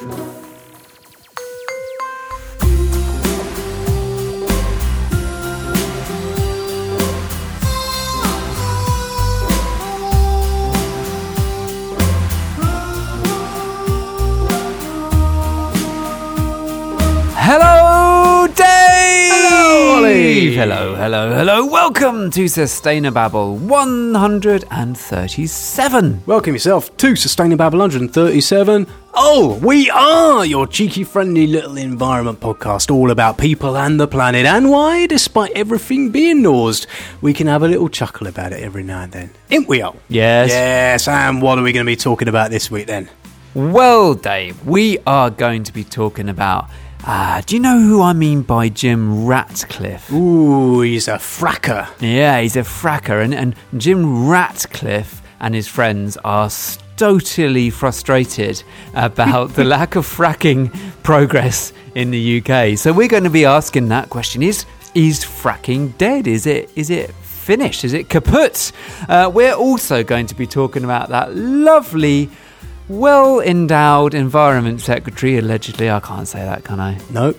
Hello, Dave! Hello, Hello, hello, hello. Welcome to Sustainababble 137. Welcome yourself to Sustainababble 137. Oh, we are your cheeky, friendly little environment podcast all about people and the planet and why, despite everything being nosed, we can have a little chuckle about it every now and then. Ain't we all? Yes. Yes, and what are we going to be talking about this week then? Well, Dave, we are going to be talking about. Ah, do you know who I mean by Jim Ratcliffe? Ooh, he's a fracker. Yeah, he's a fracker, and, and Jim Ratcliffe and his friends are totally frustrated about the lack of fracking progress in the UK. So we're going to be asking that question: Is is fracking dead? Is it is it finished? Is it kaput? Uh, we're also going to be talking about that lovely. Well endowed Environment Secretary, allegedly. I can't say that, can I? No.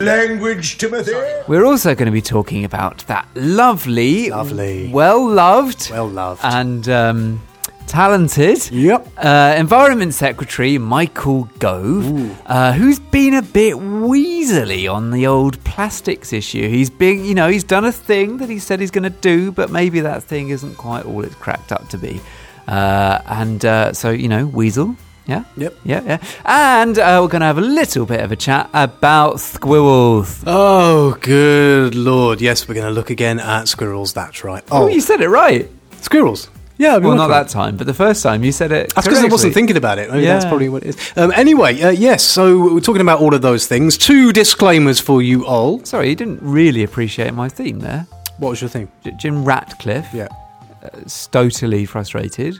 Language, Timothy. We're also going to be talking about that lovely, Lovely. well loved, Well loved. and um, talented Yep. uh, Environment Secretary Michael Gove, uh, who's been a bit weaselly on the old plastics issue. He's been, you know, he's done a thing that he said he's going to do, but maybe that thing isn't quite all it's cracked up to be. Uh, and uh, so, you know, weasel. Yeah. Yep. Yeah, yeah. And uh, we're going to have a little bit of a chat about squirrels. Oh, good lord. Yes, we're going to look again at squirrels. That's right. Oh, Oh, you said it right. squirrels. Yeah, Well, not that time, but the first time you said it. That's because I wasn't thinking about it. Maybe that's Yeah. probably what it is. Um, anyway, uh, yes, so we're talking about all of those things. Two disclaimers for you all. Sorry, you didn't really appreciate my theme there. What was your thing? J- Jim Ratcliffe, Yeah. totally frustrated.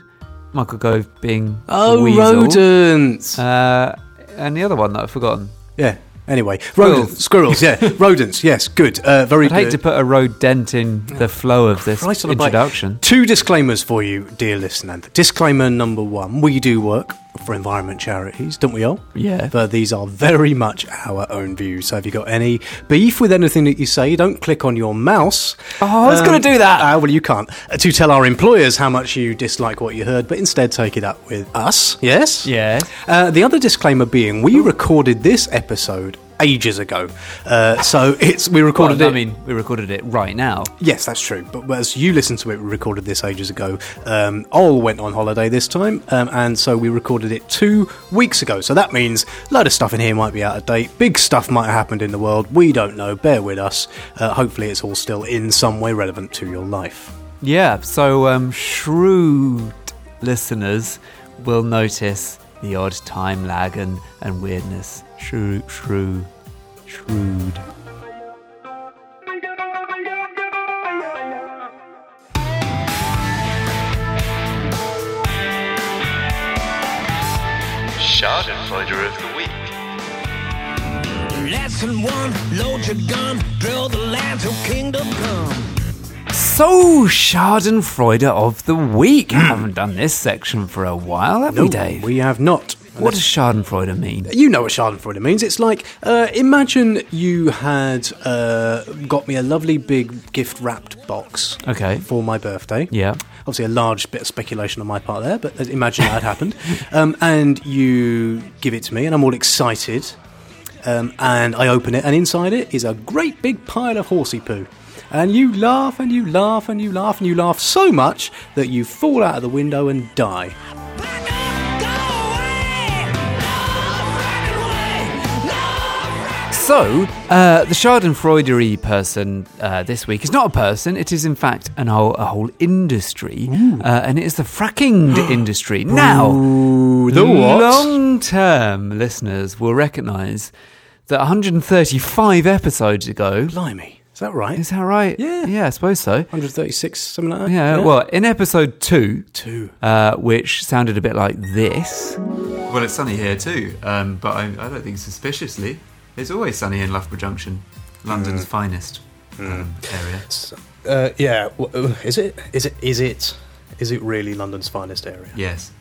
Michael Gove being Oh, rodents. Uh, and the other one that I've forgotten. yeah. Anyway, Squirrels. rodents. Squirrels, yeah. rodents, yes, good. Uh, very I'd hate good. to put a road dent in the flow of this Christ on a bike. introduction. Two disclaimers for you, dear listener. Disclaimer number one we do work for environment charities, don't we all? Yeah. But these are very much our own views. So if you've got any beef with anything that you say, don't click on your mouse. Oh, I was gonna do that. Uh, well, you can't. Uh, to tell our employers how much you dislike what you heard, but instead take it up with us. Yes? Yeah. Uh, the other disclaimer being, we recorded this episode ages ago. Uh, so it's we recorded Well, it. I mean, we recorded it right now. Yes, that's true. But as you listen to it, we recorded this ages ago. Um, Ol went on holiday this time, um, and so we recorded it two weeks ago. So that means a load of stuff in here might be out of date. Big stuff might have happened in the world. We don't know. Bear with us. Uh, hopefully, it's all still in some way relevant to your life. Yeah, so um, shrewd listeners will notice the odd time lag and, and weirdness. Shrew, shrew, shrewd. Schadenfreude of the week. Lesson one, load your gun, drill the land till kingdom come. So, Schadenfreude of the week. haven't done this section for a while, have we, Dave? we have not. What does Schadenfreude mean? You know what Schadenfreude means. It's like, uh, imagine you had uh, got me a lovely big gift wrapped box Okay. for my birthday. Yeah. Obviously, a large bit of speculation on my part there, but imagine that happened. Um, and you give it to me, and I'm all excited. Um, and I open it, and inside it is a great big pile of horsey poo. And you laugh and you laugh and you laugh and you laugh so much that you fall out of the window and die. So, uh, the Schadenfreudery person uh, this week is not a person, it is in fact an whole, a whole industry, uh, and it is the fracking industry. Now, the what? long term listeners will recognise that 135 episodes ago. Blimey. Is that right? Is that right? Yeah. Yeah, I suppose so. 136, something like that? Yeah, well, in episode two, Two. uh, which sounded a bit like this. Well, it's sunny here too, um, but I, I don't think suspiciously. It's always sunny in Loughborough Junction, London's finest um, area. Uh, yeah. uh, Is it? Is it? Is it? Is it really London's finest area? Yes.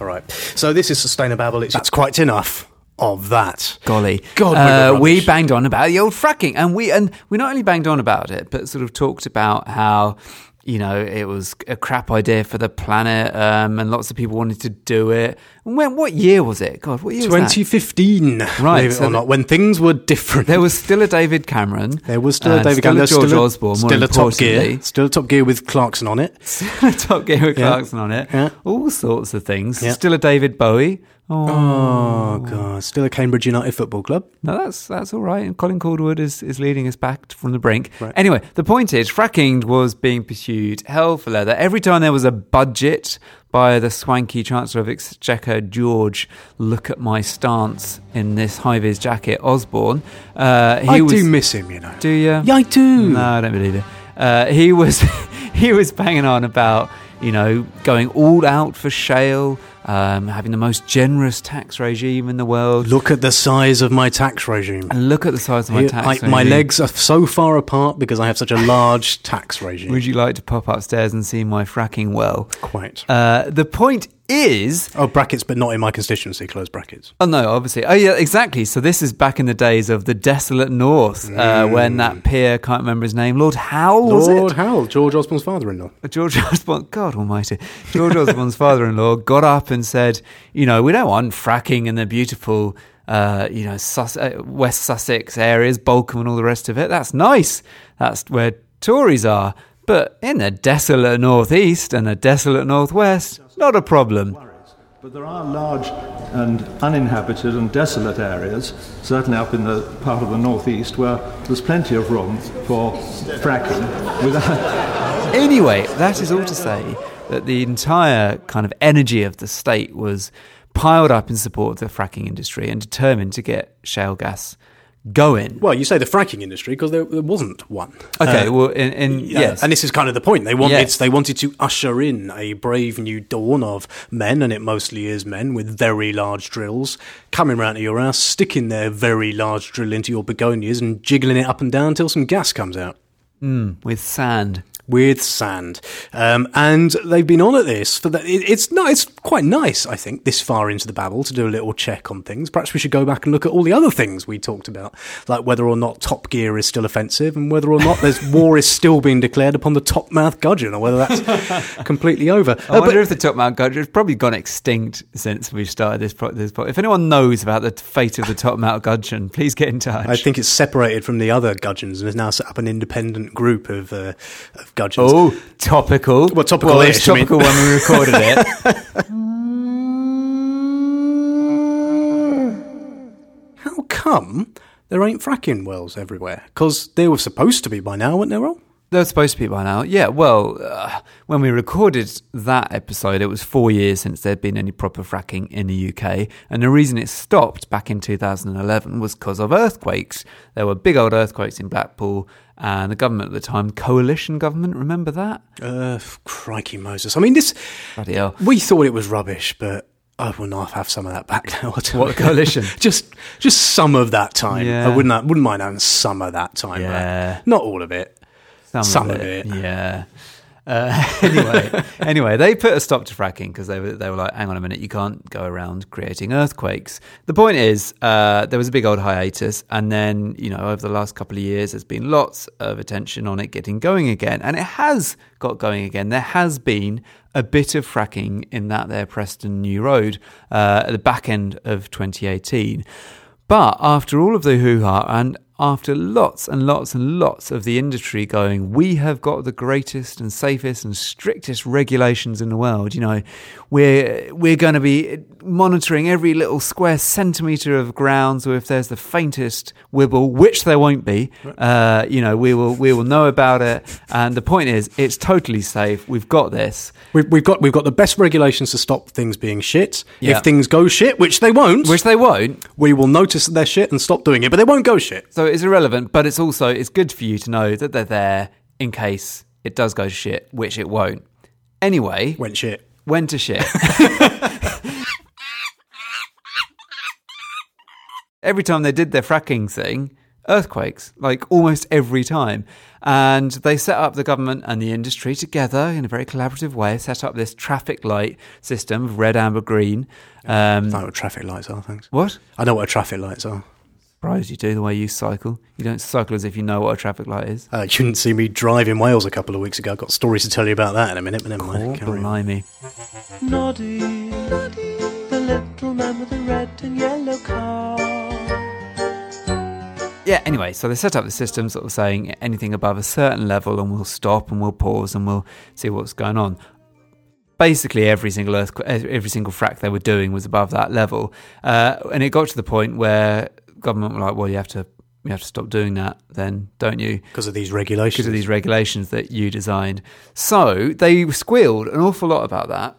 All right. So this is Sustainababble. It's, that's quite enough of that. Golly, God, we uh, we banged on about the old fracking, and we and we not only banged on about it, but sort of talked about how you know it was a crap idea for the planet, um, and lots of people wanted to do it. And when what year was it? God, what year was 2015, Right, so or not, when things were different. There was still a David Cameron. There was still a and David still Cameron. a George still a- Osborne. Still a Top Gear. Still a Top Gear with Clarkson on it. Still a Top Gear with Yeah. Clarkson on it. Yeah. All sorts of things. Yeah. Still a David Bowie. Oh, Oh, God. Still a Cambridge United Football Club. No, that's that's all right. And Colin Calderwood is, is leading us back from the brink. Anyway, the point is, fracking was being pursued hell for leather. Every time there was a budget by the swanky Chancellor of Exchequer, George, look at my stance in this high vis jacket, Osborne. Uh, he I was, do miss him, you know. Do you? Yeah, I do. No, I don't believe it. Uh, he was he was banging on about you know going all out for shale, um, having the most generous tax regime in the world. Look at the size of my tax regime. And look at the size of my tax I- my legs are so far apart because I have such a large tax regime. Would you like to pop upstairs and see my fracking well? Quite. Uh, the point is. oh, brackets, but not in my constituency. Close brackets. Oh no, obviously. Oh yeah, exactly. So this is back in the days of the desolate north, uh, when that peer can't remember his name, Lord Howell was Mm. Lord? Howell, George Osborne's father-in-law. George Osborne, God Almighty, George Osborne's father-in-law got up and said, "You know, we don't want fracking in the beautiful, uh, you know, Sus- uh, West Sussex areas, Balcombe, and all the rest of it. That's nice. That's where Tories are. But in the desolate northeast and the desolate northwest, not a problem. But there are large and uninhabited and desolate areas, certainly up in the part of the northeast, where there's plenty of room for fracking without. Anyway, that is all to say that the entire kind of energy of the state was piled up in support of the fracking industry and determined to get shale gas going. Well, you say the fracking industry because there, there wasn't one. Okay, Uh, well, and, in Yeah, yes, and this is kind of the point. They wanted Yes. they wanted to usher in a brave new dawn of men, and it mostly is men with very large drills coming round to your house, sticking their very large drill into your begonias, and jiggling it up and down until some gas comes out with sand. With sand. Um, and they've been on at this for that. It, it's no, it's quite nice. I think this far into the babble to do a little check on things. Perhaps we should go back and look at all the other things we talked about, like whether or not Top Gear is still offensive, and whether or not there's war is still being declared upon the top mouth gudgeon, or whether that's completely over. I Uh, wonder but if the top mouth gudgeon has probably gone extinct since we started this. Pro- this pro- if anyone knows about the fate of the top mouth gudgeon, please get in touch. I think it's separated from the other gudgeons and has now set up an independent group of, uh, of Oh, topical. Well, topical Well, it's ish, I mean. topical when we recorded it. How come there ain't fracking wells everywhere? Because they were supposed to be by now, weren't they, Roll? They're supposed to be by now. Yeah, well, uh, when we recorded that episode, it was four years since there'd been any proper fracking in the UK. And the reason it stopped back in 2011 was because of earthquakes. There were big old earthquakes in Blackpool, and the government at the time, coalition government, remember that? Uh, crikey Moses. I mean, this. Bloody hell. We thought it was rubbish, but I will not have some of that back now. What, the coalition? just, just some of that time. Yeah. I wouldn't, wouldn't mind having some of that time. Yeah. back. not all of it. Some, Some of, of it. it. Yeah. Uh, anyway, anyway, they put a stop to fracking because they were they were like, hang on a minute, you can't go around creating earthquakes. The point is, uh, there was a big old hiatus, and then you know over the last couple of years, there's been lots of attention on it getting going again, and it has got going again. There has been a bit of fracking in that there Preston New Road uh, at the back end of 2018. But after all of the hoo ha and after lots and lots and lots of the industry going, we have got the greatest and safest and strictest regulations in the world. You know, we're we're going to be monitoring every little square centimeter of ground. So if there's the faintest wibble, which there won't be, uh, you know, we will we will know about it. And the point is, it's totally safe. We've got this. We've, we've got we've got the best regulations to stop things being shit. Yeah. If things go shit, which they won't, Which they won't. we will notice that they're shit and stop doing it. But they won't go shit. So it's irrelevant, but it's also it's good for you to know that they're there in case it does go shit, which it won't. Anyway, Went shit. When to shit. Every time they did their fracking thing, earthquakes, like almost every time. And they set up the government and the industry together in a very collaborative way, set up this traffic light system of red, amber, green. Um, I know what traffic lights are, thanks. what? I know what traffic lights are. Surprised you do the way you cycle. You don't cycle as if you know what a traffic light is. Uh, you didn't see me drive in Wales a couple of weeks ago. I've got stories to tell you about that in a minute, but never mind. Carry on. Blimey. Noddy, the little man with the red and yellow car. Yeah, anyway, so they set up the system sort of saying anything above a certain level and we'll stop and we'll pause and we'll see what's going on. Basically, every single earthquake, every single frac they were doing was above that level. Uh, and it got to the point where government were like, well, you have to, you have to stop doing that then, don't you? Because of these regulations. because of these regulations that you designed. So they squealed an awful lot about that.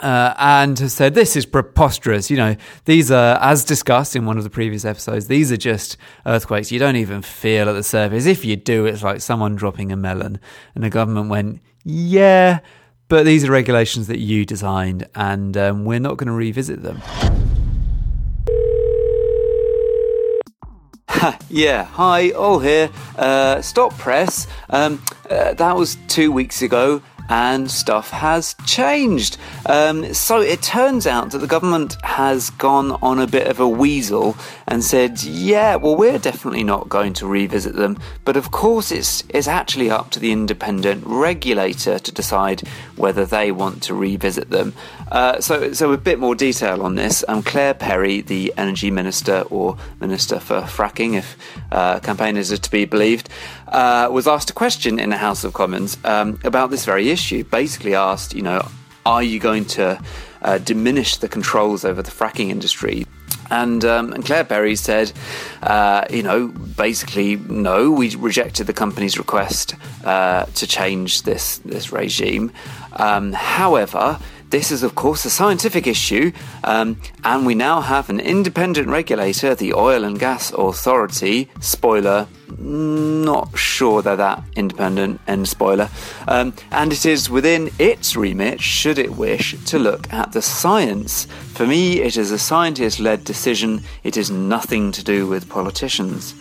Uh, and has said this is preposterous. You know, these are, as discussed in one of the previous episodes, these are just earthquakes you don't even feel at the surface. If you do, it's like someone dropping a melon. And the government went, yeah, but these are regulations that you designed, and um, we're not going to revisit them. Yeah, hi, all here. Uh, stop press. Um, uh, that was two weeks ago, and stuff has changed. Um, so it turns out that the government has gone on a bit of a weasel and said, yeah, well, we're definitely not going to revisit them. But of course, it's, it's actually up to the independent regulator to decide whether they want to revisit them. Uh, so, so a bit more detail on this. Um, Claire Perry, the energy minister or minister for fracking, if uh, campaigners are to be believed, uh, was asked a question in the House of Commons um, about this very issue. Basically, asked, you know, are you going to uh, diminish the controls over the fracking industry? And, um, and Claire Perry said, uh, you know, basically, no, we rejected the company's request uh, to change this this regime. Um, however, this is, of course, a scientific issue, um, and we now have an independent regulator, the Oil and Gas Authority. Spoiler, not sure they're that independent, end spoiler. Um, and it is within its remit, should it wish, to look at the science. For me, it is a scientist led decision, it is nothing to do with politicians.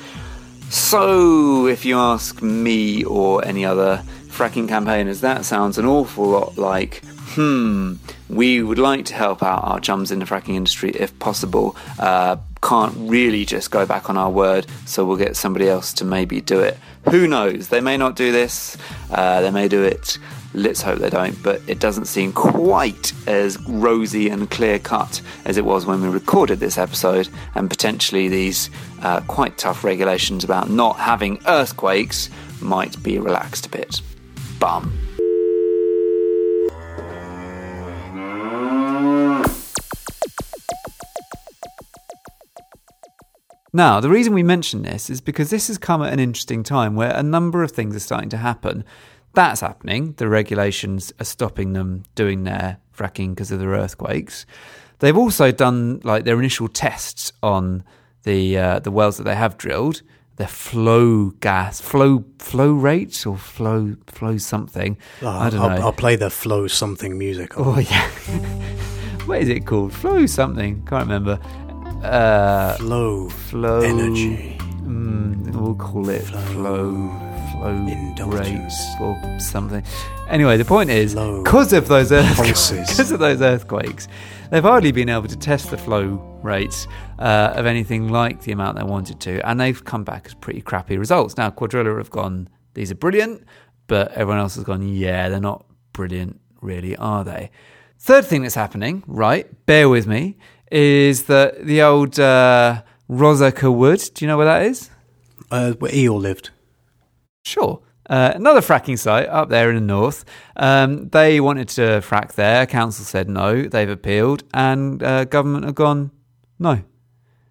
So, if you ask me or any other fracking campaigners, that sounds an awful lot like, hmm, we would like to help out our chums in the fracking industry if possible. Uh, can't really just go back on our word, so we'll get somebody else to maybe do it. Who knows? They may not do this, uh, they may do it. Let's hope they don't, but it doesn't seem quite as rosy and clear cut as it was when we recorded this episode, and potentially these uh, quite tough regulations about not having earthquakes might be relaxed a bit. Bum. Now, the reason we mention this is because this has come at an interesting time where a number of things are starting to happen. That's happening. The regulations are stopping them doing their fracking because of their earthquakes. They've also done like their initial tests on the uh, the wells that they have drilled. Their flow gas, flow flow rates or flow flow something. Oh, I don't I'll, know. I'll play the flow something music. Oh yeah. what is it called? Flow something. Can't remember. Uh, flow, flow energy. Mm, we'll call it flow, flow, Indulgence. rates or something. Anyway, the point is, because of those earthquakes, because of those earthquakes, they've hardly been able to test the flow rates uh, of anything like the amount they wanted to, and they've come back as pretty crappy results. Now, Cuadrilla have gone, these are brilliant, but everyone else has gone, yeah, they're not brilliant, really, are they? Third thing that's happening, right? Bear with me, is that the old uh, Wood. Do you know where that is? Uh, where Eeyore lived. Sure. Uh, another fracking site up there in the north. Um, they wanted to frack there. Council said no. They've appealed, and uh, government have gone no.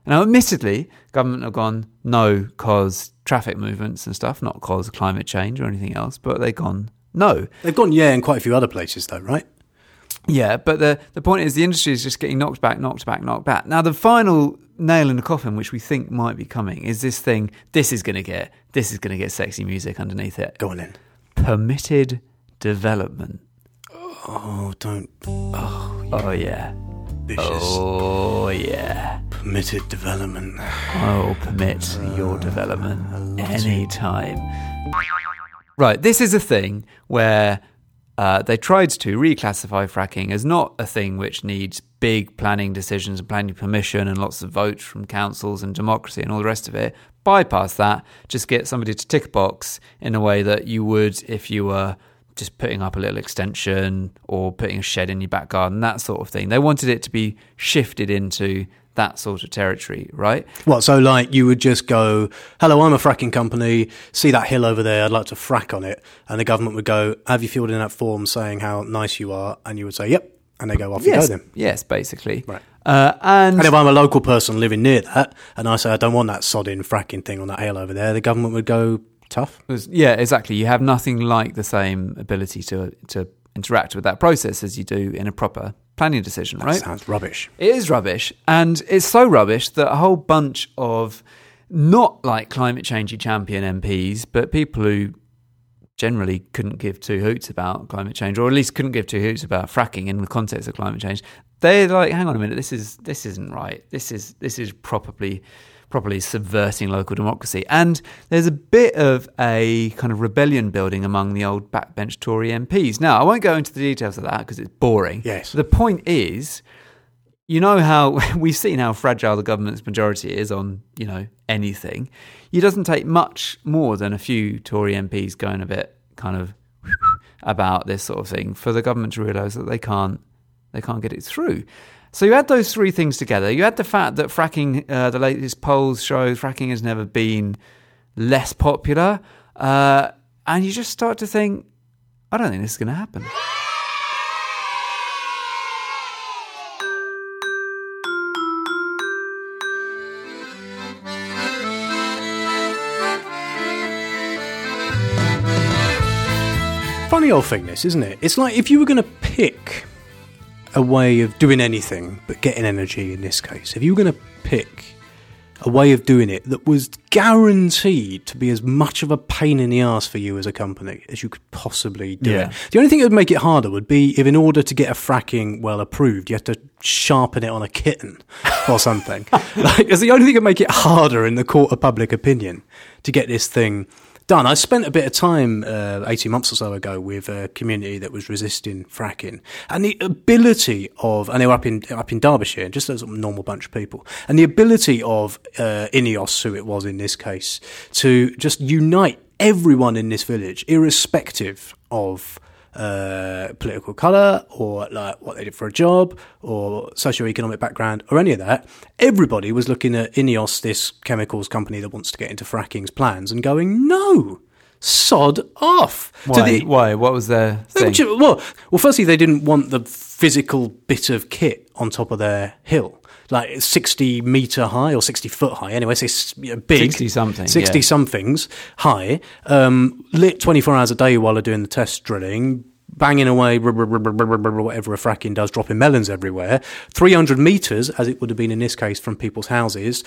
Now, admittedly, government have gone no because traffic movements and stuff, not cause climate change or anything else. But they've gone no. They've gone yeah in quite a few other places though, right? Yeah, but the the point is the industry is just getting knocked back, knocked back, knocked back. Now the final nail in the coffin, which we think might be coming, is this thing. This is going to get this is going to get sexy music underneath it. Go on then. Permitted development. Oh, don't Oh, oh yeah. vicious. Oh yeah. Permitted development. I'll permit your uh, development anytime. Right, this is a thing where uh, they tried to reclassify fracking as not a thing which needs big planning decisions and planning permission and lots of votes from councils and democracy and all the rest of it. Bypass that, just get somebody to tick a box in a way that you would if you were just putting up a little extension or putting a shed in your back garden, that sort of thing. They wanted it to be shifted into that sort of territory, right? What, so like you would just go, hello, I'm a fracking company, see that hill over there, I'd like to frack on it. And the government would go, have you filled in that form saying how nice you are? And you would say, yep. And they go, off you yes, go then. yes, basically. Right. Uh, and And if I'm a local person living near that, and I say I don't want that sodding fracking thing on that hill over there, the government would go tough. was- yeah, exactly. You have nothing like the same ability to to interact with that process as you do in a proper planning decision, That right? sounds rubbish. It is rubbish, and it's so rubbish that a whole bunch of not like climate changey champion MPs, but people who generally couldn't give two hoots about climate change, or at least couldn't give two hoots about fracking in the context of climate change. They're like, hang on a minute, this is this isn't right. This is this is properly properly subverting local democracy. And there's a bit of a kind of rebellion building among the old backbench Tory MPs. Now, I won't go into the details of that because it's boring. Yes. The point is, you know how we've seen how fragile the government's majority is on you know anything. It doesn't take much more than a few Tory MPs going a bit kind of about this sort of thing for the government to realise that they can't they can't get it through. So you add those three things together. You add the fact that fracking, uh, the latest polls show fracking has never been less popular, uh, and you just start to think, I don't think this is going to happen. Funny old thing, this, isn't it? It's like if you were going to pick a way of doing anything but getting energy in this case, if you were going to pick a way of doing it that was guaranteed to be as much of a pain in the ass for you as a company as you could possibly do Yeah. it. The only thing that would make it harder would be if, in order to get a fracking well approved, you had to sharpen it on a kitten or something. like, it's the only thing that would make it harder in the court of public opinion to get this thing done. I spent a bit of time uh, 18 months or so ago with a community that was resisting fracking, and the ability of, and they were up in up in Derbyshire, just a normal bunch of people, and the ability of uh, Ineos, who it was in this case, to just unite everyone in this village, irrespective of uh, political colour or like what they did for a job or socioeconomic background or any of that. Everybody was looking at Ineos, this chemicals company that wants to get into fracking's plans, and going, no, sod off. Why? the- Why? What was their thing? well, well, firstly, they didn't want the physical bit of kit on top of their hill. Like 60 metre high or 60 foot high. Anyway, so it's you know, big. 60 something, 60 yeah. somethings high. Um, lit 24 hours a day while they're doing the test drilling. Banging away, whatever a fracking does, dropping melons everywhere. 300 metres, as it would have been in this case, from people's houses.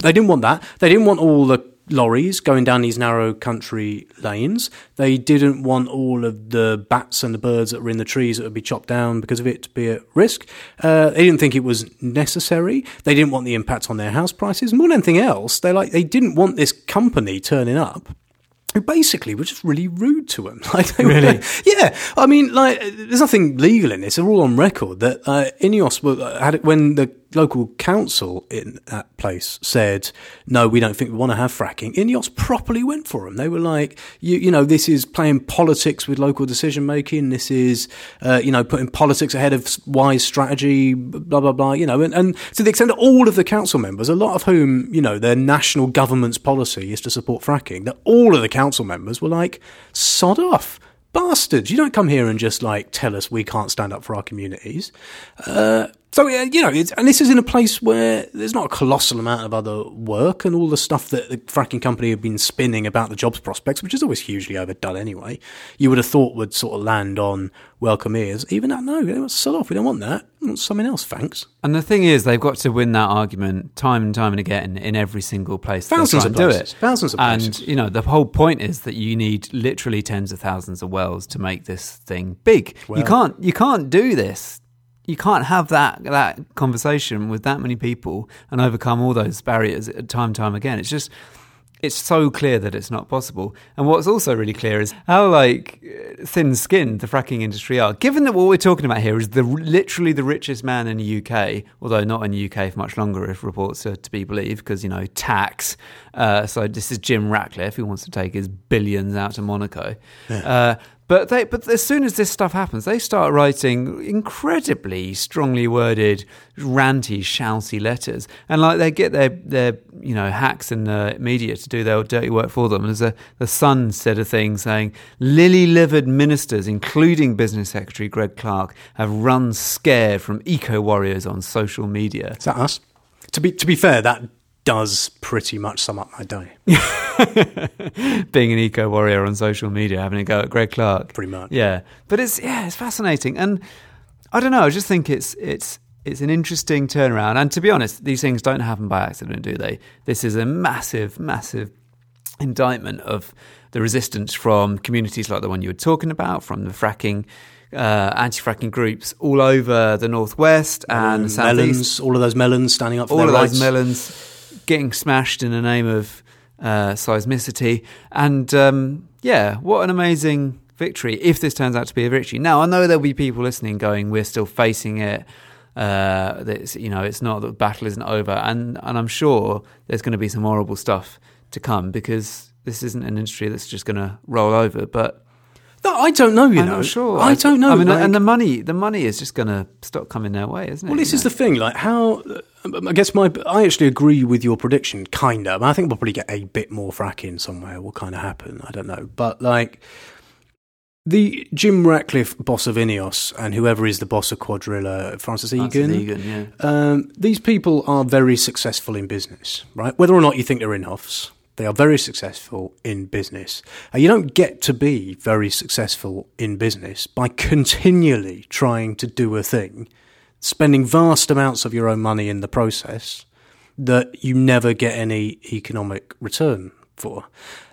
They didn't want that. They didn't want all the lorries going down these narrow country lanes. They didn't want all of the bats and the birds that were in the trees that would be chopped down because of it to be at risk. Uh, they didn't think it was necessary. They didn't want the impact on their house prices. More than anything else, they like they didn't want this company turning up who basically were just really rude to him. Like, they Really? Were, yeah, I mean, like, there's nothing legal in this. They're all on record that uh, Ineos were, uh, had it when the local council in that place said, "No, we don't think we want to have fracking." Ineos properly went for them. They were like, "You, you know, this is playing politics with local decision making. This is, uh, you know, putting politics ahead of wise strategy." Blah blah blah. You know, and, and to the extent that all of the council members, a lot of whom, you know, their national government's policy is to support fracking, that all of the council members were like, "Sod off." Bastards! You don't come here and just like tell us we can't stand up for our communities. Uh, so yeah, you know, it's, and this is in a place where there's not a colossal amount of other work, and all the stuff that the fracking company have been spinning about the jobs prospects, which is always hugely overdone anyway. You would have thought would sort of land on welcome ears. Even that, no, they want sod off. We don't want that. We want something else, thanks. And the thing is, they've got to win that argument time and time and again in every single place. Thousands of and do places. it. Thousands of and places. you know, the whole point is that you need literally tens of thousands of wells to make this thing big. you can't, you can't do this. You can't have that that conversation with that many people and overcome all those barriers time and time again. It's just it's so clear that it's not possible. And what's also really clear is how like thin-skinned the fracking industry are. Given that what we're talking about here is the literally the richest man in the UK, although not in the UK for much longer, if reports are to be believed, because you know tax. Uh, so this is Jim Ratcliffe who wants to take his billions out to Monaco. Uh, but they, but as soon as this stuff happens, they start writing incredibly strongly worded, ranty, shouty letters, and like they get their their you know hacks in the media to do their dirty work for them. There's a the Sun said a thing saying lily-livered ministers, including Business Secretary Greg Clark, have run scared from eco warriors on social media. Is that us? To be to be fair, that does pretty much sum up my day. Being an eco warrior on social media, having a go at Greg Clark. Pretty much. Yeah, but it's yeah, it's fascinating, and I don't know. I just think it's it's it's an interesting turnaround. And to be honest, these things don't happen by accident, do they? This is a massive, massive indictment of the resistance from communities like the one you were talking about, from the fracking. Uh, anti-fracking groups all over the northwest and southeast. melons, all of those melons standing up for all of rights. those melons getting smashed in the name of uh, seismicity. And um, yeah, what an amazing victory if this turns out to be a victory. Now, I know there'll be people listening going, we're still facing it. Uh, it's, you know, it's not that the battle isn't over, and and I'm sure there's going to be some horrible stuff to come because this isn't an industry that's just going to roll over. But No, I don't know. You I'm know, not sure. I don't know. I mean, like- and the money, the money is just going to stop coming their way, isn't it? Well, this is know? the thing. Like, how? I guess my. I actually agree with your prediction, kind of. I think we'll probably get a bit more fracking somewhere. Will kind of happen. I don't know, but like the Jim Ratcliffe, boss of Ineos, and whoever is the boss of Cuadrilla, Francis Francis Egan. Egan, yeah. Um, these people are very successful in business, right? Whether or not you think they're in offs, they are very successful in business. And you don't get to be very successful in business by continually trying to do a thing, spending vast amounts of your own money in the process that you never get any economic return for.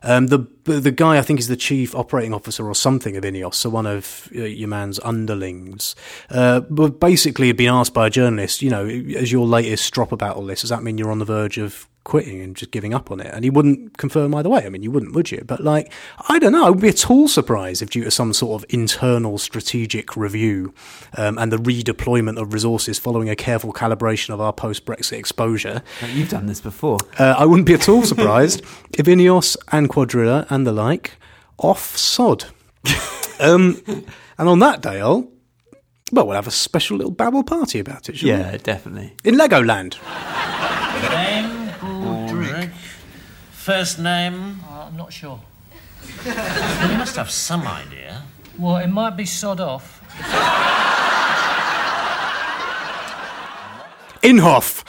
Um, the the guy I think is the chief operating officer or something of Ineos, so one of uh, your man's underlings, uh, but basically had been asked by a journalist, you know, as your latest drop about all this, does that mean you're on the verge of quitting and just giving up on it? And he wouldn't confirm either way. I mean, you wouldn't, would you? But like, I don't know. I would be at all surprised if, due to some sort of internal strategic review um, and the redeployment of resources following a careful calibration of our post-Brexit exposure, Like, You've done this before. uh, I wouldn't be at all surprised if Ineos and Cuadrilla and the like off sod. um, and on that day, I'll well, we'll have a special little babble party about it. shall we? Yeah, definitely. in Legoland. Name? Aldrich. First name? Uh, I'm not sure. Well, you must have some idea. Well, it might be sod off. Inhofe.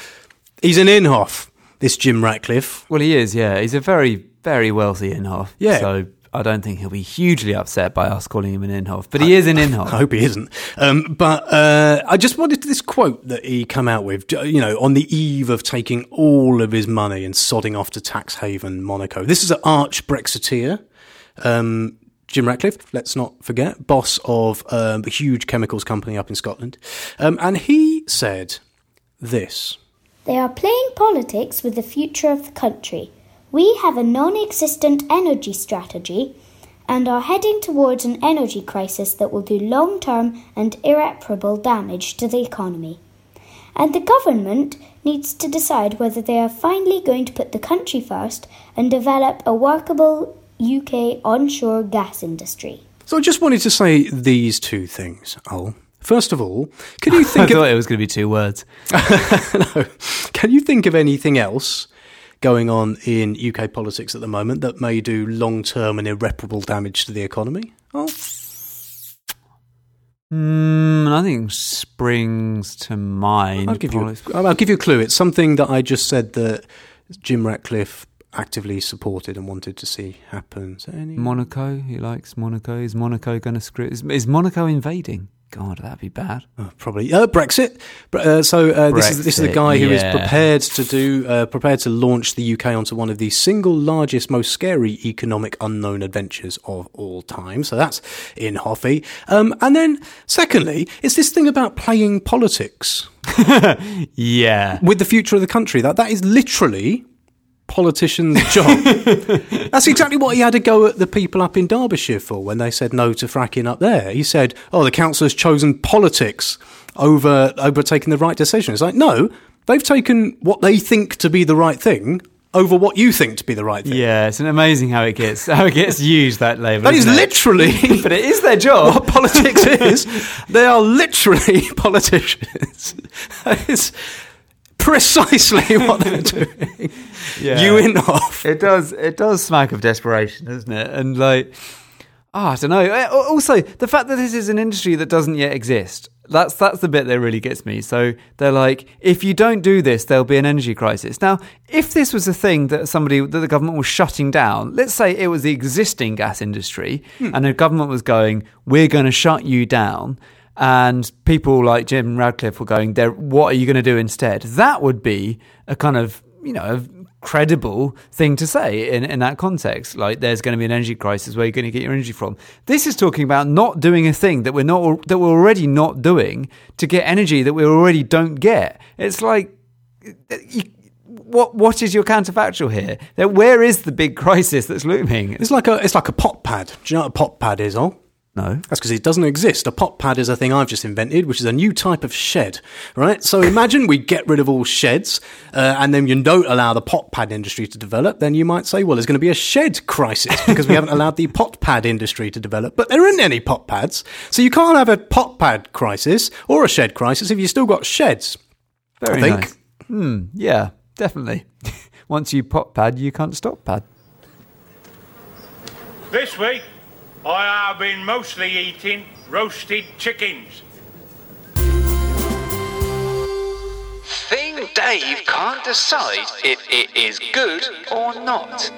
He's an Inhofe. This Jim Ratcliffe. Well, he is. Yeah, he's a very, very wealthy Inhofe. Yeah. So I don't think he'll be hugely upset by us calling him an Inhofe, but he is an I hope he isn't. Um, but uh, I just wanted this quote that he come out with, you know, on the eve of taking all of his money and sodding off to tax haven Monaco. This is an arch Brexiteer. Um, Jim Ratcliffe, let's not forget, boss of um, a huge chemicals company up in Scotland. Um, and he said this. They are playing politics with the future of the country. We have a non existent energy strategy and are heading towards an energy crisis that will do long term and irreparable damage to the economy. And the government needs to decide whether they are finally going to put the country first and develop a workable UK onshore gas industry. So I just wanted to say these two things, Al. First of all, can you I think of thought it was going to be two words. no. Can you think of anything else going on in UK politics at the moment that may do long term and irreparable damage to the economy? Oh, Mm, nothing springs to mind. I'll give you. I'll give you a clue. It's something that I just said that Jim Ratcliffe actively supported and wanted to see happen. Any... Monaco. He likes Monaco. Is Monaco going to screw? Is, is Monaco invading? God, that'd be bad. Uh, probably uh, Brexit. Uh, so uh, this is this is the guy who is yeah. prepared to do uh, prepared to launch the UK onto one of the single largest, most scary economic unknown adventures of all time. So that's in Hoffy. Um, and then secondly, it's this thing about playing politics Yeah. with the future of the country. That that is literally politician's job. That's exactly what he had to go at the people up in Derbyshire for when they said no to fracking up there. He said, "Oh, the council has chosen politics over over taking the right decision." It's like, no, they've taken what they think to be the right thing over what you think to be the right thing. Yeah, it's an amazing how it gets how it gets used that label. That is it? literally but it is their job. what politics is. They are literally politicians. Is precisely what they're doing. Yeah. You in off. It does. It does smack of desperation, doesn't it? And like, oh, I don't know. Uh, Also, the fact that this is an industry that doesn't yet exist. That's that's the bit that really gets me. So they're like, if you don't do this, there'll be an energy crisis. Now, if this was a thing that somebody that the government was shutting down, let's say it was the existing gas industry, and the government was going, we're going to shut you down. And people like Jim Ratcliffe were going, there. What are you going to do instead? That would be a kind of you know a credible thing to say in, in that context. Like, there's going to be an energy crisis. Where you're going to get your energy from? This is talking about not doing a thing that we're not that we're already not doing to get energy that we already don't get. It's like. You, what what is your counterfactual here? Where is the big crisis that's looming? It's like a it's like a pot pad. Do you know what a pot pad is? Oh, No. that's because it doesn't exist. A pot pad is a thing I've just invented, which is a new type of shed. Right. So imagine we get rid of all sheds, uh, and then you don't allow the pot pad industry to develop. Then you might say, well, there's going to be a shed crisis because we haven't allowed the pot pad industry to develop. But there aren't any pot pads, so you can't have a pot pad crisis or a shed crisis if you've still got sheds. Very I think. nice. Hmm. Yeah, definitely. Once you pot pad, you can't stop pad. This week, I have been mostly eating roasted chickens. Thing Dave can't decide if it is good or not.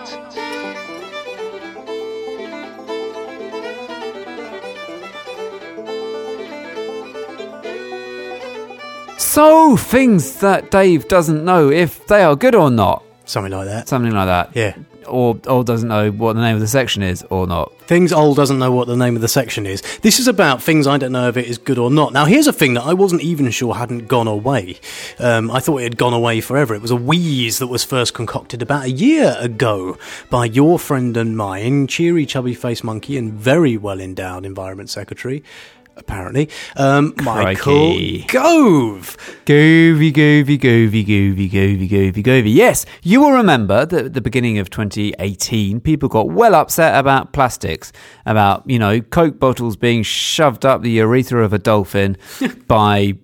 So, things that Dave doesn't know if they are good or not. Something like that. Something like that. Yeah. Or, or doesn't know what the name of the section is or not. Things old doesn't know what the name of the section is. This is about things I don't know if it is good or not. Now, here's a thing that I wasn't even sure hadn't gone away. Um, I thought it had gone away forever. It was a wheeze that was first concocted about a year ago by your friend and mine, cheery, chubby faced monkey, and very well endowed Environment Secretary. Apparently, um, Michael Gove. Goovy, goovy, goovy, goovy, goovy, goovy, goovy. Yes, you will remember that at the beginning of 2018, people got well upset about plastics, about, you know, Coke bottles being shoved up the urethra of a dolphin by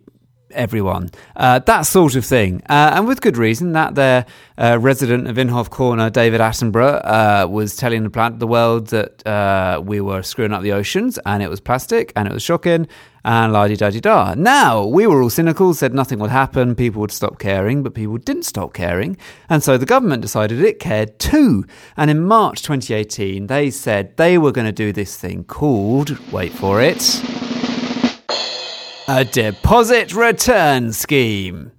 everyone. Uh, that sort of thing. Uh, and with good reason, that their uh, resident of Inhofe Corner, David Attenborough, uh, was telling the, plant, the world that uh, we were screwing up the oceans and it was plastic and it was shocking and la di da di da. Now, we were all cynical, said nothing would happen, people would stop caring, but people didn't stop caring. And so the government decided it cared too. And in March 2018, they said they were going to do this thing called, wait for it, a deposit return scheme.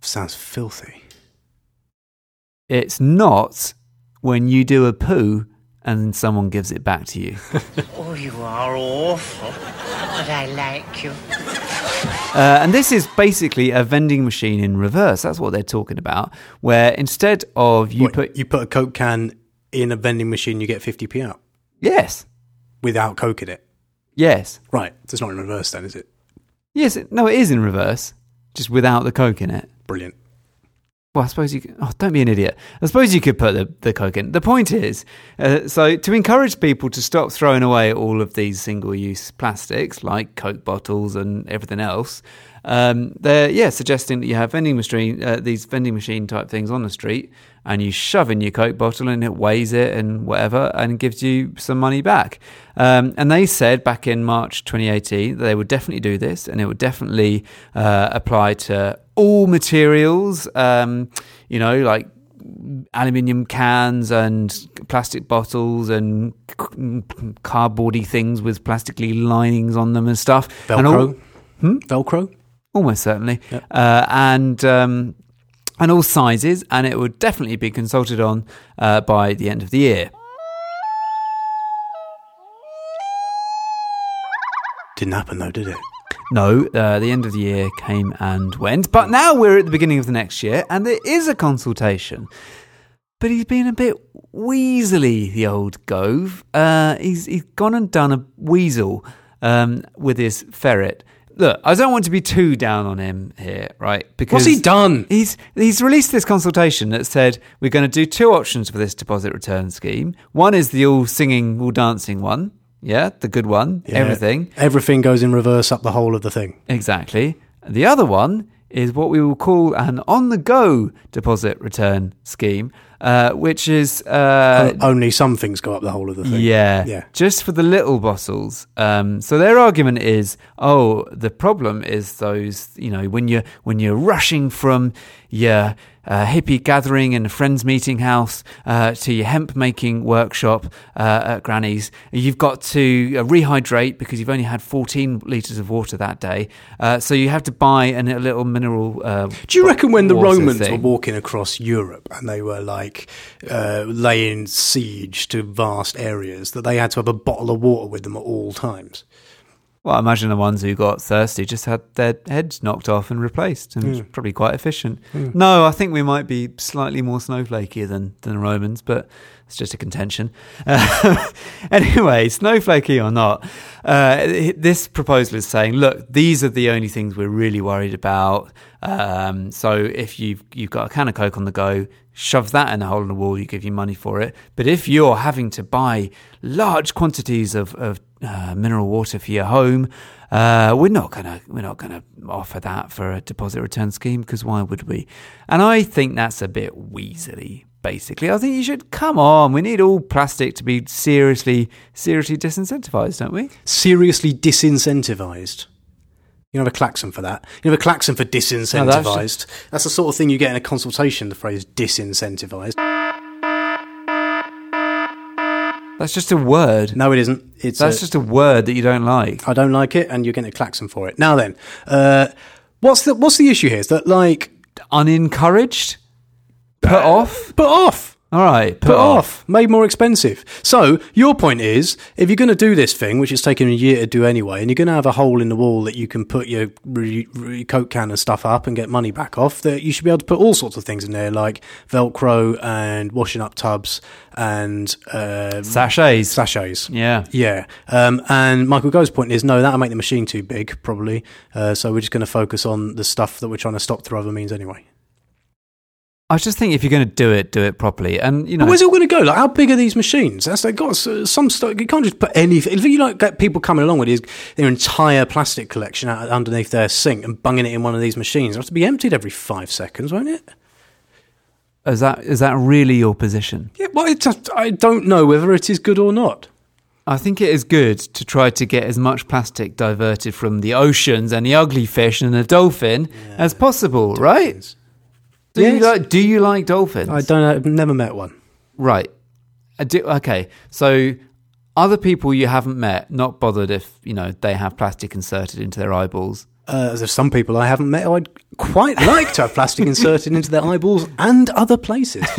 Sounds filthy. It's not when you do a poo and someone gives it back to you. Oh, you are awful. But I like you. Uh, and this is basically a vending machine in reverse. That's what they're talking about. Where instead of you What, put you put a Coke can in a vending machine, you get 50p out yes, without Coke in it. yes, Right. So it's not in reverse then, is it? Yes. it- No, it is in reverse, just without the coke in it. Brilliant. Well, I suppose you. Could, oh, don't be an idiot. I suppose you could put the, the coke in. The point is, uh, so to encourage people to stop throwing away all of these single-use plastics like coke bottles and everything else, um, they're yeah suggesting that you have vending machine uh, these vending machine type things on the street, and you shove in your coke bottle and it weighs it and whatever, and gives you some money back. Um, and they said back in March 2018 that they would definitely do this, and it would definitely uh, apply to all materials. Um, you know, like aluminium cans and plastic bottles and c- cardboardy things with plastically linings on them and stuff. And all- Velcro. Hmm? Velcro. Almost certainly, uh, and um, and all sizes, and it would definitely be consulted on uh, by the end of the year. Didn't happen though, did it? No, uh, the end of the year came and went, but now we're at the beginning of the next year, and there is a consultation. But he's been a bit weaselly, the old Gove. Uh, he's he's gone and done a weasel um, with his ferret. Look, I don't want to be too down on him here, right? Because What's he done? He's he's released this consultation that said we're going to do two options for this deposit return scheme. One is the all singing, all dancing one, yeah, the good one, Yeah. everything. Everything goes in reverse up the whole of the thing. Exactly. The other one is what we will call an on the go deposit return scheme, uh, which is. Uh, O- Only some things go up the whole of the thing. yeah, Yeah. just for the little bottles. Um, so their argument is, oh, the problem is those, you know, when you're when you're rushing from your uh, hippie gathering and a friend's meeting house uh, to your hemp making workshop uh, at Granny's, you've got to uh, rehydrate because you've only had 14 liters of water that day. Uh, so you have to buy an, a little mineral. Uh, Do you reckon when the Romans thing. were walking across Europe and they were like uh, laying siege to vast areas, that they had to have a bottle of water with them at all times? Well, I imagine the ones who got thirsty just had their heads knocked off and replaced, and Hmm. it's probably quite efficient. No, I think we might be slightly more snowflakey than, than the Romans, but it's just a contention. Uh, anyway, snowflakey or not, uh, this proposal is saying, look, these are the only things we're really worried about. Um, so if you've you've got a can of Coke on the go, shove that in a hole in the wall. You give you money for it. But if you're having to buy large quantities of, of uh, mineral water for your home, uh, we're not gonna we're not gonna offer that for a deposit return scheme because why would we? And I think that's a bit weaselly. Basically, I think you should come on. We need all plastic to be seriously seriously disincentivized, don't we? Seriously disincentivized. You have a klaxon for that. You have a klaxon for disincentivized. that's, the sort of thing you get in a consultation, the phrase disincentivized. That's just a word. No, it isn't. It's That's a- just a word that you don't like. I don't like it, and you're getting a klaxon for it. Now then, uh, what's the what's the issue here? Is that like Unencouraged, put off. put off? All right, put, Put off. off, made more expensive. So your point is, if you're going to do this thing, which is taking a year to do anyway, and you're going to have a hole in the wall that you can put your re- re- coke can and stuff up and get money back off, that you should be able to put all sorts of things in there, like Velcro and washing up tubs and uh, Sachets. sachets. Yeah. Yeah. Um, and Michael Gove's point is no, that'll make the machine too big, probably. Uh, so we're just going to focus on the stuff that we're trying to stop through other means anyway. I just think if you're going to do it, do it properly. And you know, But where's it all going to go? Like, how big are these machines? That's they got some stuff. You can't just put anything. If you like get people coming along with their entire plastic collection out underneath their sink and bunging it in one of these machines, it'll have to be emptied every five seconds, won't it? is that is that really your position? Yeah. Well, just, I don't know whether it is good or not. I think it is good to try to get as much plastic diverted from the oceans and the ugly fish and the dolphin as possible, right? Do you like Do you like dolphins? I don't. know. I've never met one. Right. Do, okay. So other people you haven't met, not bothered if you know they have plastic inserted into their eyeballs. Uh, there's some people I haven't met I'd quite like to have plastic inserted into their eyeballs and other places.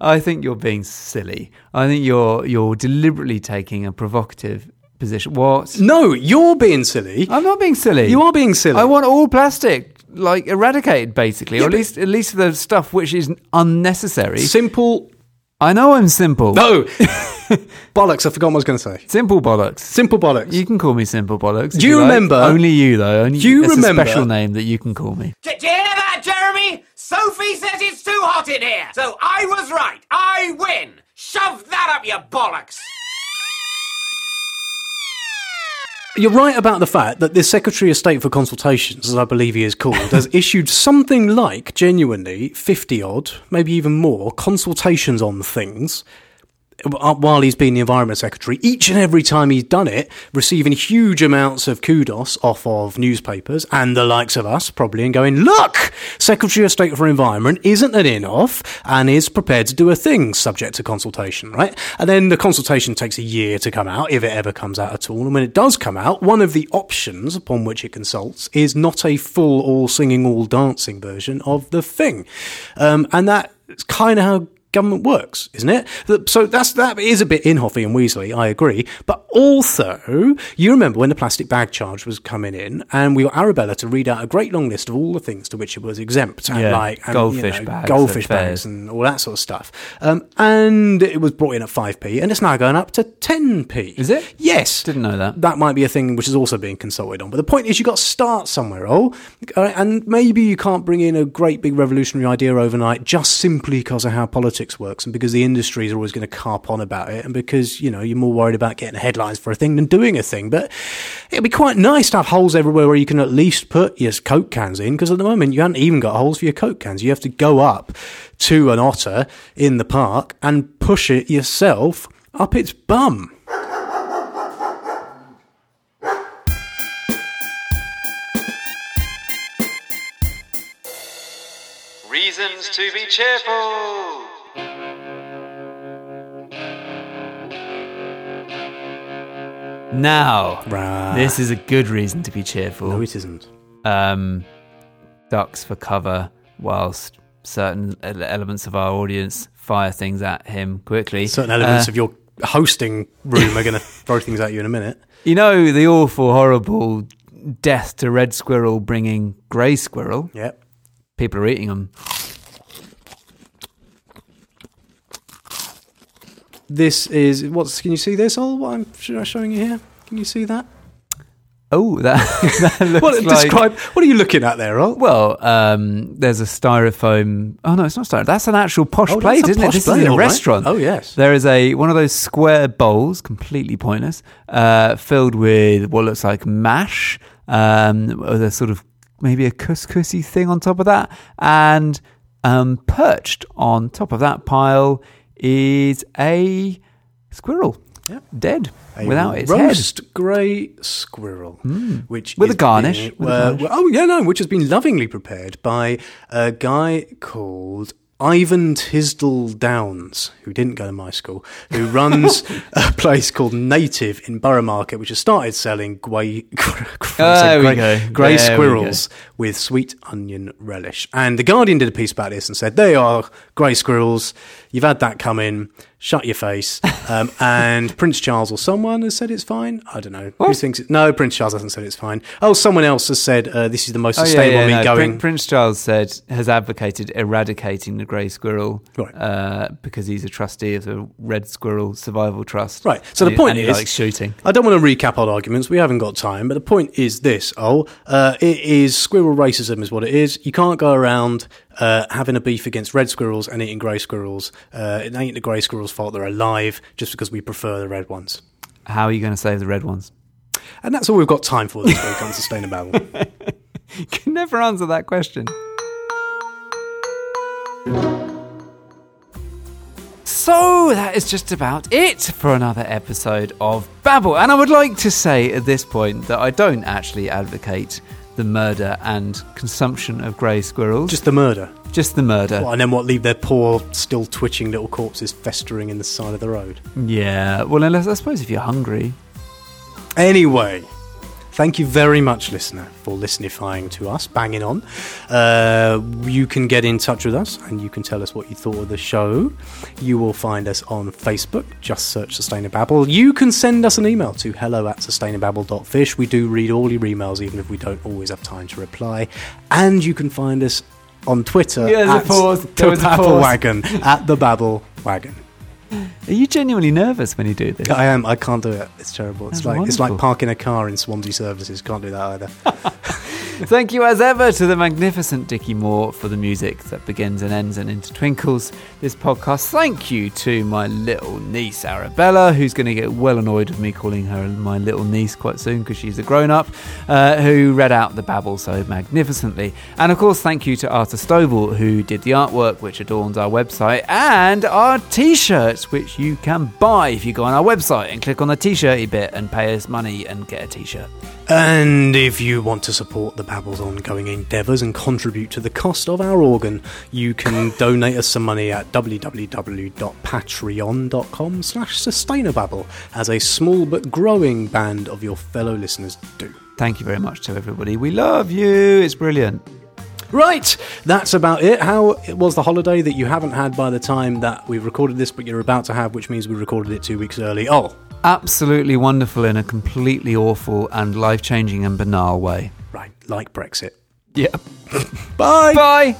I think you're being silly. I think you're you're deliberately taking a provocative position. What? no, you're being silly. I'm not being silly. You are being silly. I want all plastic like eradicated, basically, Yeah, or at least at least the stuff which is unnecessary. Simple. I know I'm simple. No. bollocks. I forgot what I was going to say. Simple bollocks. Simple bollocks. You can call me simple bollocks. Do you like. remember- Only you though. Only Do you that's remember- a special name that you can call me. Do you hear that, Jeremy? Sophie says it's too hot in here. So I was right. I win. Shove that up your bollocks. You're right about the fact that the Secretary of State for Consultations, as I believe he is called, has issued something like genuinely 50 odd, maybe even more, consultations on things while he's been the Environment Secretary, each and every time he's done it, receiving huge amounts of kudos off of newspapers and the likes of us, probably, and going, look, Secretary of State for Environment isn't an in off and is prepared to do a thing subject to consultation, right? And then the consultation takes a year to come out, if it ever comes out at all. And when it does come out, one of the options upon which it consults is not a full, all singing, all dancing version of the thing. Um, and that's kind of how government works, isn't it? So that's that is a bit Inhoffy and Weasley, I agree. But also, you remember when the plastic bag charge was coming in, and we got Arabella to read out a great long list of all the things to which it was exempt, and Yeah, like and, goldfish bags goldfish bags, and all that sort of stuff. Um, and it was brought in at five p, and it's now going up to ten p. Is it? Yes. Didn't know that. That might be a thing which is also being consulted on. But the point is, you've got to start somewhere, oh, and maybe you can't bring in a great big revolutionary idea overnight just simply because of how politics works and because the industry is always going to carp on about it and because you know you're more worried about getting headlines for a thing than doing a thing. But it'd be quite nice to have holes everywhere where you can at least put your Coke cans in because at the moment you haven't even got holes for your Coke cans. You have to go up to an otter in the park and push it yourself up its bum. Reasons to be cheerful. Now, this is a good reason to be cheerful. No, it isn't. Um, ducks for cover whilst certain elements of our audience fire things at him quickly. Certain elements Uh, of your hosting room are going to throw things at you in a minute. You know the awful, horrible death to red squirrel bringing grey squirrel. Yep. People are eating them. This is what's. Can you see this? All what I'm sh- showing you here. Can you see that? Oh, that, that looks What, like. describe. What are you looking at there, Ol? Well, um, there's a styrofoam. Oh no, it's not styrofoam. That's an actual posh Oh, plate, isn't it? posh This plate, is in a all right. restaurant. Oh, yes. There is a one of those square bowls, completely pointless, uh, filled with what looks like mash, um, with a sort of maybe a couscousy thing on top of that, and um, perched on top of that pile is a squirrel, Yeah. dead A without its head. Roast grey squirrel, which With a garnish, being- with a uh, garnish. well, oh yeah, no, which has been lovingly prepared by a guy called. Ivan Tisdall Downes, who didn't go to my school, who runs a place called Native in Borough Market, which has started selling grey, There we grey, grey squirrels with sweet onion relish. And The Guardian did a piece about this and said, they are grey squirrels. You've had that come in. Shut your face. Um, and Prince Charles or someone has said it's fine. I don't know. Who thinks it? No, Prince Charles hasn't said it's fine. Oh, someone else has said uh, this is the most Oh, yeah, sustainable yeah, no, going. Prin- Prince Charles said has advocated eradicating the grey squirrel Right. uh, because he's a trustee of the Red Squirrel Survival Trust. Right. So And the he- point he is, likes shooting. I don't want to recap old arguments. We haven't got time. But the point is this: oh, uh, it is squirrel racism, is what it is. You can't go around uh, having a beef against red squirrels and eating grey squirrels. Uh, it ain't the grey squirrels' fault they're alive, just because we prefer the red ones. How are you going to save the red ones? And that's all we've got time for this week on Sustainable. You can never answer that question. So that is just about it for another episode of Babble. And I would like to say at this point that I don't actually advocate the murder and consumption of grey squirrels. just the murder. Just the murder. What, and then what? Leave their poor, still twitching little corpses festering in the side of the road. Yeah. Well, unless I suppose if you're hungry. Anyway, thank you very much, listener, for listenifying to us, banging on. Uh, you can get in touch with us and you can tell us what you thought of the show. You will find us on Facebook, just search Sustainababble. You can send us an email to hello at sustainababble.fish. We do read all your emails, even if we don't always have time to reply. And you can find us on Twitter Yeah, at pause. the There was a pause. Wagon, at the Babble Wagon. Are you genuinely nervous when you do this? I am. I can't do it. It's terrible. It's That's like it's like parking a car in Swansea services. Can't do that either. Thank you as ever to the magnificent Dickie Moore for the music that begins and ends and intertwinkles this podcast. Thank you to my little niece Arabella, who's going to get well annoyed with me calling her my little niece quite soon because she's a grown up, uh, who read out the babble so magnificently. And of course, thank you to Arthur Stovall, who did the artwork which adorns our website and our t shirts, which you can buy if you go on our website and click on the t shirty bit and pay us money and get a t shirt. And if you want to support the Babble's ongoing endeavours and contribute to the cost of our organ, you can donate us some money at www.patreon.com slash sustainababble, as a small but growing band of your fellow listeners do. Thank you very much to everybody. We love you. It's brilliant. Right, that's about it. How it was the holiday that you haven't had by the time that we've recorded this, but you're about to have, which means we recorded it two weeks early? Oh, Absolutely wonderful in a completely awful and life changing and banal way. right, like Brexit. Yeah. Bye! Bye.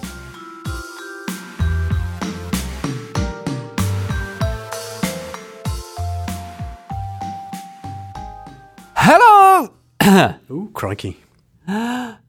Hello. Ooh, crikey.